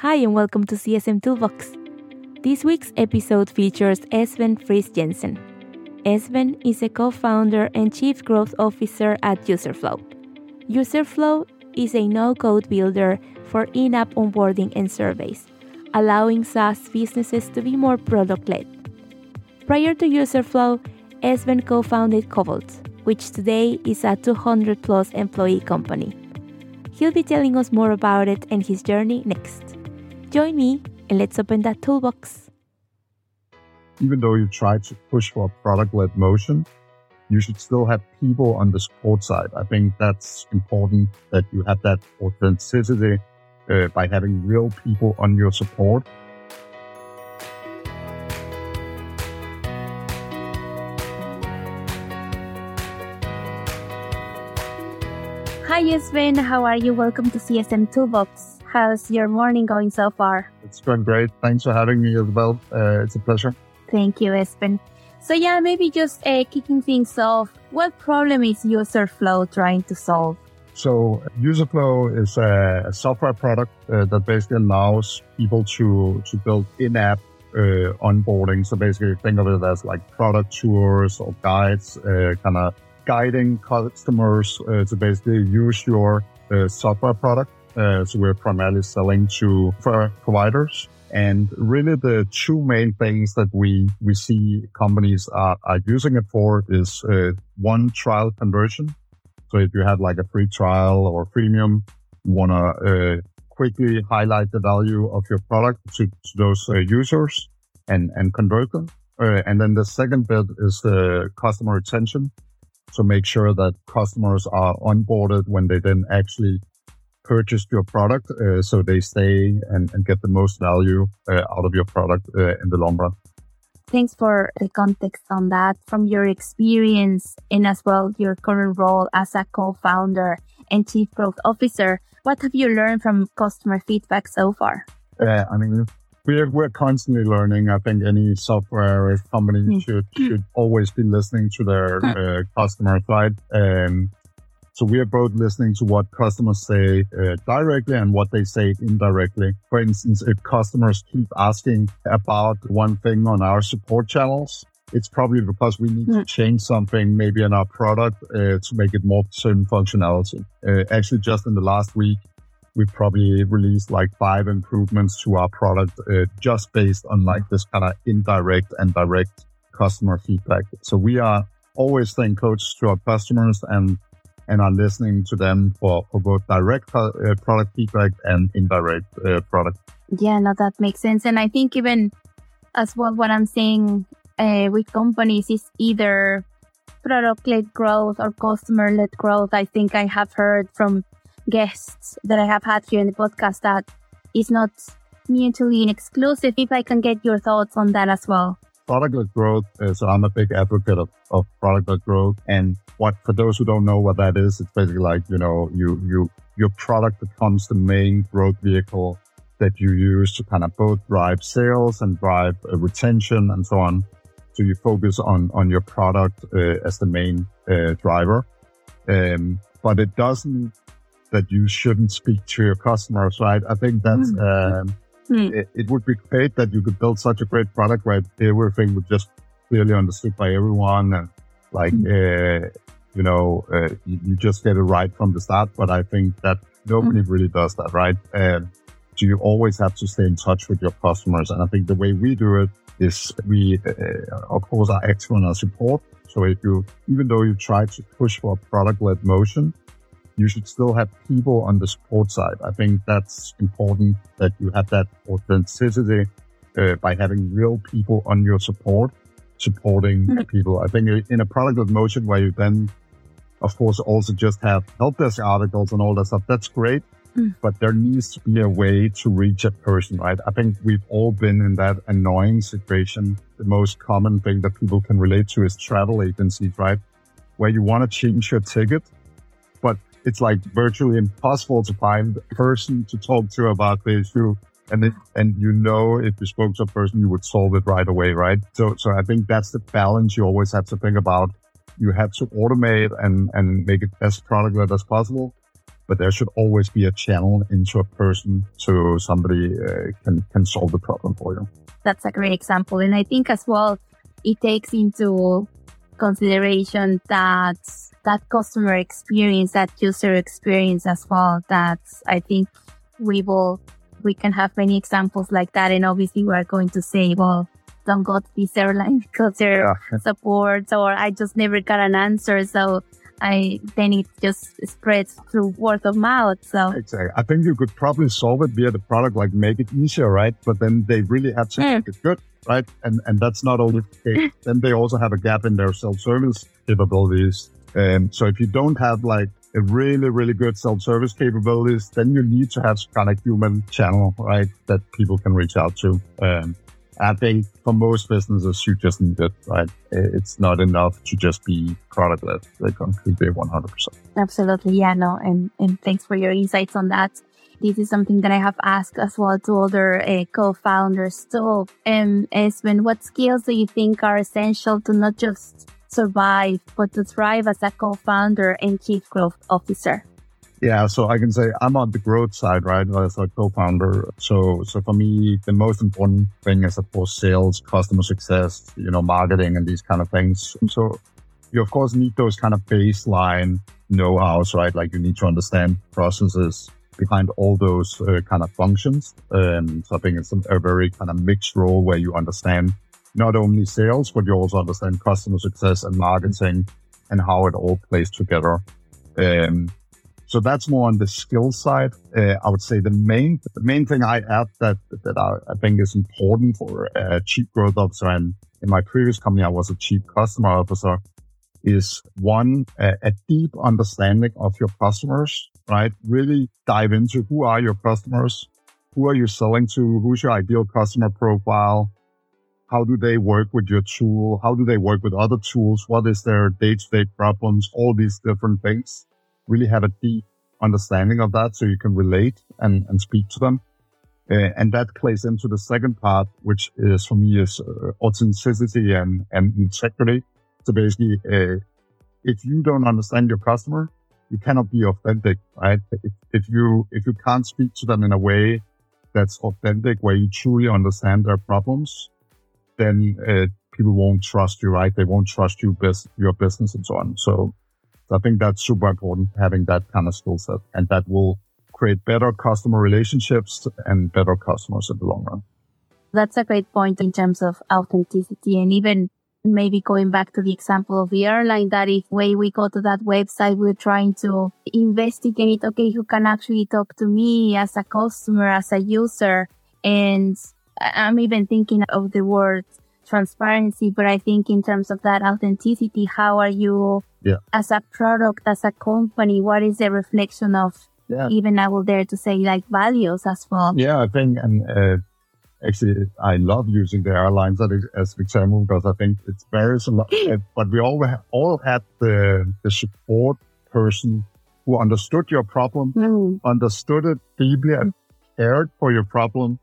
Hi, and welcome to CSM Toolbox. This week's episode features Esben Friis Jensen. Esben is a co founder and chief growth officer at Userflow. Userflow is a no code builder for in app onboarding and surveys, allowing SaaS businesses to be more product led. Prior to Userflow, Esben co founded Cobalt, which today is a 200 plus employee company. He'll be telling us more about it and his journey next. Join me and let's open that toolbox. Even though you try to push for a product led motion, you should still have people on the support side. I think that's important that you have that authenticity uh, by having real people on your support. Hi, Esben. How are you? Welcome to CSM Toolbox. How's your morning going so far? It's going great. Thanks for having me as well. Uh, it's a pleasure. Thank you, Esben. So yeah, maybe just uh, kicking things off, what problem is Userflow trying to solve? So Userflow is a, a software product uh, that basically allows people to, to build in-app uh, onboarding. So basically think of it as like product tours or guides, uh, kind of guiding customers uh, to basically use your uh, software product uh, so we're primarily selling to providers. And really the two main things that we, we see companies are, are using it for is uh, one trial conversion. So if you have like a free trial or freemium, you want to uh, quickly highlight the value of your product to, to those uh, users and, and convert them. Uh, and then the second bit is the customer retention. So make sure that customers are onboarded when they then actually purchased your product uh, so they stay and, and, get the most value uh, out of your product uh, in the long run. Thanks for the context on that from your experience and as well your current role as a co-founder and chief growth officer. What have you learned from customer feedback so far? I mean, we're, we're constantly learning. I think any software company mm. should, should always be listening to their mm. uh, customers, right? Um, so we are both listening to what customers say uh, directly and what they say indirectly. For instance, if customers keep asking about one thing on our support channels, it's probably because we need to change something maybe in our product uh, to make it more certain functionality. Uh, actually, just in the last week, we probably released like five improvements to our product uh, just based on like this kind of indirect and direct customer feedback. So we are always staying close to our customers and and are listening to them for, for both direct uh, product feedback and indirect uh, product. Yeah, no, that makes sense. And I think even as well, what I'm saying uh, with companies is either product led growth or customer led growth. I think I have heard from guests that I have had here in the podcast that is not mutually exclusive. If I can get your thoughts on that as well. Product led growth. so I'm a big advocate of, of product led growth and what for those who don't know what that is, it's basically like, you know, you, you, your product becomes the main growth vehicle that you use to kind of both drive sales and drive uh, retention and so on. So you focus on, on your product uh, as the main uh, driver. Um, but it doesn't that you shouldn't speak to your customers, right? I think that's, mm. um, mm. It, it, would be great that you could build such a great product where everything would just clearly understood by everyone and like, mm. uh, you know, uh, you, you, just get it right from the start. But I think that nobody mm-hmm. really does that, right? And so you always have to stay in touch with your customers. And I think the way we do it is we, uh, of course, are active on our support. So if you, even though you try to push for a product led motion, you should still have people on the support side. I think that's important that you have that authenticity uh, by having real people on your support supporting mm-hmm. people. I think in a product led motion where you then of course, also just have help desk articles and all that stuff. That's great. Mm. But there needs to be a way to reach a person, right? I think we've all been in that annoying situation. The most common thing that people can relate to is travel agencies, right? Where you want to change your ticket, it's like virtually impossible to find a person to talk to about the issue. And it, and you know, if you spoke to a person, you would solve it right away, right? So, so I think that's the balance you always have to think about you have to automate and, and make it as product led as possible. but there should always be a channel into a person so somebody uh, can, can solve the problem for you. That's a great example. And I think as well, it takes into consideration that that customer experience, that user experience as well. That I think we will, we can have many examples like that. And obviously we're going to say, well, don't go to this airline because their yeah. support or I just never got an answer. So I then it just spreads through word of mouth. So exactly, I think you could probably solve it via the product, like make it easier, right? But then they really have to mm. make it good, right? And and that's not only the case. then they also have a gap in their self-service capabilities. Um, so if you don't have like a really really good self-service capabilities, then you need to have some kind of human channel, right? That people can reach out to. Um, I think for most businesses, you just need it, right? It's not enough to just be product led. They completely 100%. Absolutely. Yeah, no. And, and thanks for your insights on that. This is something that I have asked as well to other uh, co-founders too. Um, Esben, what skills do you think are essential to not just survive, but to thrive as a co-founder and chief growth officer? Yeah, so I can say I'm on the growth side, right, as a co-founder. So, so for me, the most important thing is, of course, sales, customer success, you know, marketing and these kind of things. So you, of course, need those kind of baseline know-hows, right? Like you need to understand processes behind all those uh, kind of functions. Um, so I think it's a, very kind of mixed role where you understand not only sales, but you also understand customer success and marketing and how it all plays together. Um, so that's more on the skill side. Uh, I would say the main, the main thing I add that, that I, I think is important for a chief growth officer. And in my previous company, I was a chief customer officer is one, a, a deep understanding of your customers, right? Really dive into who are your customers? Who are you selling to? Who's your ideal customer profile? How do they work with your tool? How do they work with other tools? What is their day to day problems? All these different things really have a deep understanding of that so you can relate and, and speak to them. Uh, and that plays into the second part, which is for me is uh, authenticity and, and integrity. So basically, uh, if you don't understand your customer, you cannot be authentic, right? If, if you, if you can't speak to them in a way that's authentic, where you truly understand their problems, then uh, people won't trust you, right? They won't trust you, your business and so on. So I think that's super important having that kind of skill set and that will create better customer relationships and better customers in the long run. That's a great point in terms of authenticity and even maybe going back to the example of the airline that if we go to that website, we're trying to investigate, okay, who can actually talk to me as a customer, as a user. And I'm even thinking of the word transparency, but I think in terms of that authenticity, how are you yeah. as a product, as a company, what is the reflection of yeah. even I will dare to say like values as well? Yeah, I think, and uh, actually, I love using the airlines as, as an example because I think it varies a lot. but we all all had the the support person who understood your problem, mm. understood it deeply, and cared for your problem,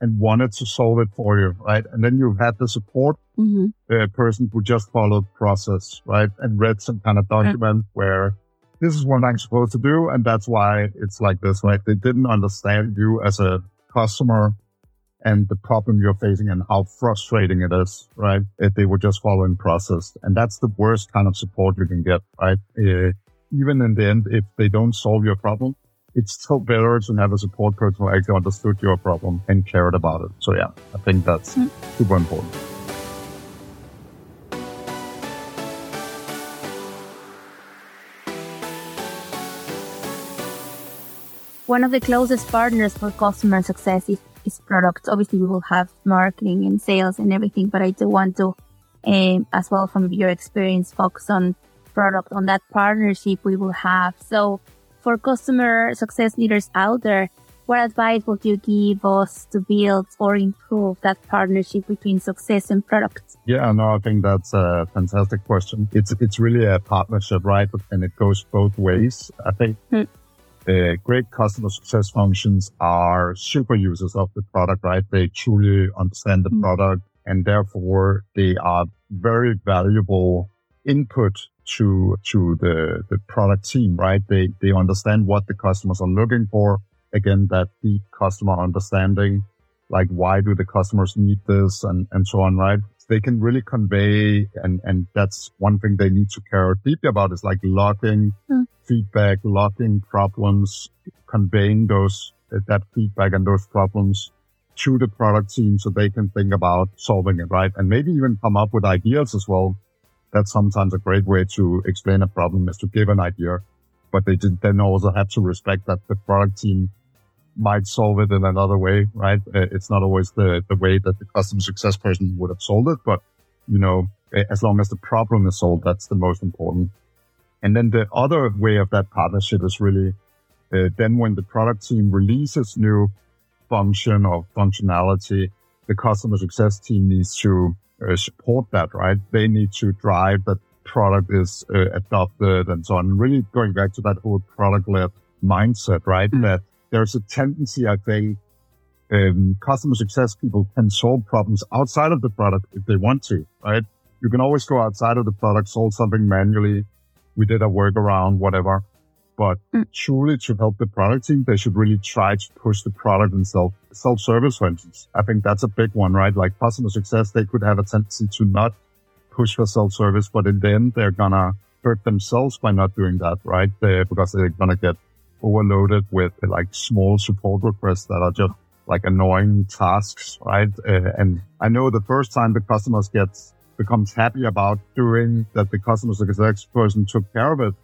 and wanted to solve it for you, right? And then you had the support mm-hmm. uh, person who just followed process, right? And read some kind of document mm-hmm. where this is what I'm supposed to do. And that's why it's like this, right? They didn't understand you as a customer and the problem you're facing and how frustrating it is, right? If they were just following process. And that's the worst kind of support you can get, right? Uh, even in the end, if they don't solve your problem, it's still better to have a support person who actually understood your problem and cared about it. So yeah, I think that's mm. super important. One of the closest partners for customer success is, is product. Obviously, we will have marketing and sales and everything, but I do want to, um, as well from your experience, focus on product, on that partnership we will have. So for customer success leaders out there, what advice would you give us to build or improve that partnership between success and product? Yeah, no, I think that's a fantastic question. It's it's really a partnership, right? And it goes both ways. I think hmm. uh, great customer success functions are super users of the product, right? They truly understand the hmm. product and therefore they are very valuable input to to the the product team, right? They they understand what the customers are looking for. Again, that deep customer understanding, like why do the customers need this and and so on, right? They can really convey, and and that's one thing they need to care deeply about is like logging mm. feedback, logging problems, conveying those that feedback and those problems to the product team so they can think about solving it, right? And maybe even come up with ideas as well that's sometimes a great way to explain a problem is to give an idea, but they did, then also have to respect that the product team might solve it in another way, right? Uh, it's not always the, the way that the customer success person would have solved it, but you know, as long as the problem is solved, that's the most important. And then the other way of that partnership is really uh, then when the product team releases new function or functionality, the customer success team needs to uh, support that, right? They need to drive that product is uh, adopted and so on. Really going back to that whole product led mindset, right? Mm. That there's a tendency, I think, um, customer success people can solve problems outside of the product if they want to, right? You can always go outside of the product, solve something manually. We did a workaround, whatever. But mm. truly to help the product team, they should really try to push the product themselves. Self-service, for instance. I think that's a big one, right? Like customer success, they could have a tendency to not push for self-service, but in the end, they're gonna hurt themselves by not doing that, right? They, because they're gonna get overloaded with like small support requests that are just like annoying tasks, right? Uh, and I know the first time the customers gets becomes happy about doing that the customer success person took care of it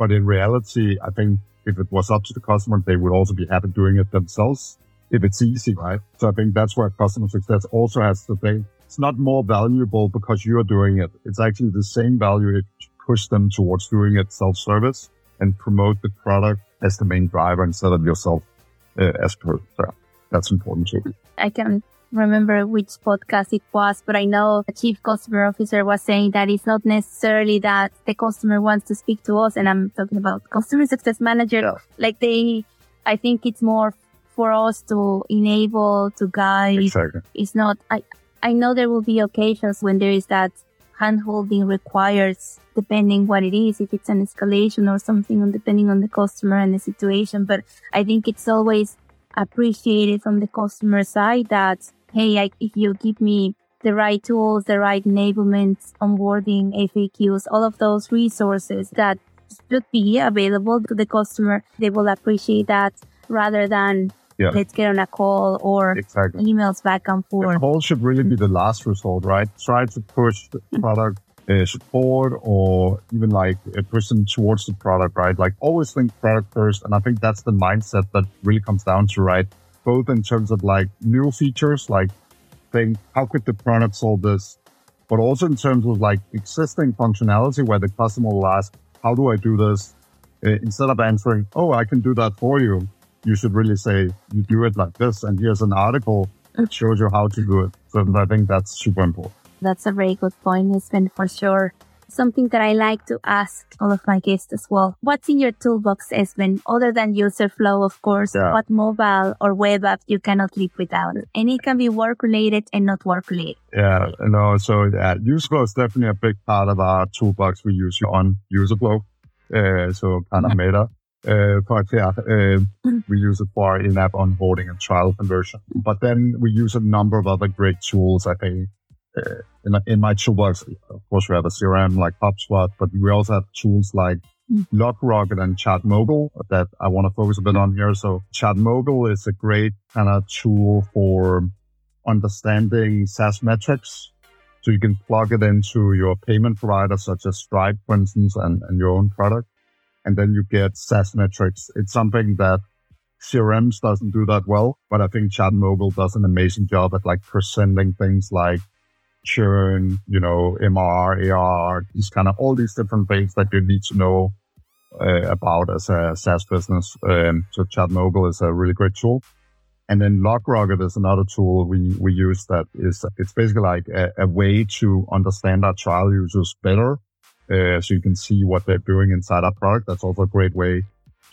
but in reality, I think if it was up to the customer, they would also be happy doing it themselves if it's easy, right? So I think that's where customer success also has to think. It's not more valuable because you're doing it. It's actually the same value if you push them towards doing it self-service and promote the product as the main driver instead of yourself uh, as per. So that's important too. I can remember which podcast it was, but I know a chief customer officer was saying that it's not necessarily that the customer wants to speak to us. And I'm talking about customer success manager. Yeah. Like they, I think it's more for us to enable, to guide. Exactly. It's not, I, I know there will be occasions when there is that handholding requires depending what it is, if it's an escalation or something, depending on the customer and the situation. But I think it's always appreciated from the customer side that hey, I, if you give me the right tools, the right enablements, onboarding, FAQs, all of those resources that should be available to the customer, they will appreciate that rather than yeah. let's get on a call or exactly. emails back and forth. The call should really be the last result, right? Try to push the mm-hmm. product uh, support or even like a person towards the product, right? Like always think product first. And I think that's the mindset that really comes down to, right? Both in terms of like new features, like think how could the product solve this, but also in terms of like existing functionality where the customer will ask, how do I do this? Uh, instead of answering, oh, I can do that for you, you should really say, you do it like this. And here's an article that shows you how to do it. So I think that's super important. That's a very good point, Esben, for sure something that I like to ask all of my guests as well. What's in your toolbox, Esben, other than Userflow, of course, yeah. what mobile or web app you cannot live without? And it can be work related and not work related. Yeah, no, so yeah, Userflow is definitely a big part of our toolbox we use on Userflow. Uh, so kind of meta. Uh, but yeah, uh, we use it for in-app onboarding and trial conversion. But then we use a number of other great tools, I think, in, in my toolbox, of course, we have a CRM like HubSpot, but we also have tools like mm. LogRocket and ChartMogul that I want to focus a bit on here. So ChartMogul is a great kind of tool for understanding SaaS metrics. So you can plug it into your payment provider, such as Stripe, for instance, and, and your own product. And then you get SaaS metrics. It's something that CRMs doesn't do that well, but I think ChartMogul does an amazing job at like presenting things like churn, you know, MR, AR, these kind of all these different things that you need to know uh, about as a SaaS business. Um, so ChartMogul is a really great tool. And then LogRocket is another tool we, we use that is, it's basically like a, a way to understand our trial users better. Uh, so you can see what they're doing inside our product. That's also a great way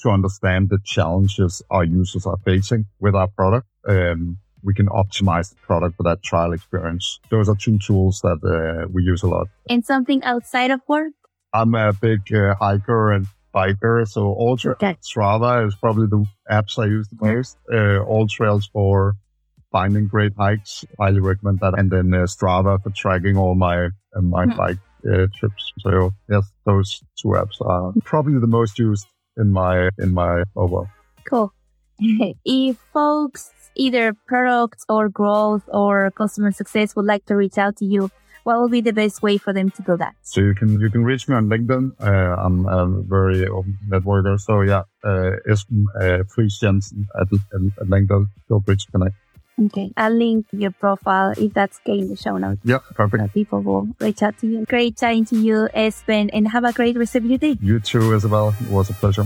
to understand the challenges our users are facing with our product. Um, we can optimize the product for that trial experience. Those are two tools that uh, we use a lot. And something outside of work? I'm a big uh, hiker and biker, so Ultra Okay. Strava is probably the apps I use the most. Uh, AllTrails for finding great hikes, highly recommend that, and then uh, Strava for tracking all my uh, my Mhm. bike uh, trips. So yes, those two apps are probably the most used in my in my overall. Cool. if folks, either products or growth or customer success, would like to reach out to you, what will be the best way for them to do that? So you can you can reach me on LinkedIn. Uh, I'm a very open networker. So yeah, uh, Esben uh, Friis Jensen at, at, at LinkedIn. Feel free to connect. Okay. I'll link your profile if that's okay in the show notes. Yeah, perfect. Uh, people will reach out to you. Great chatting to you, Esben, and have a great rest of your day. You too, Isabel. It was a pleasure.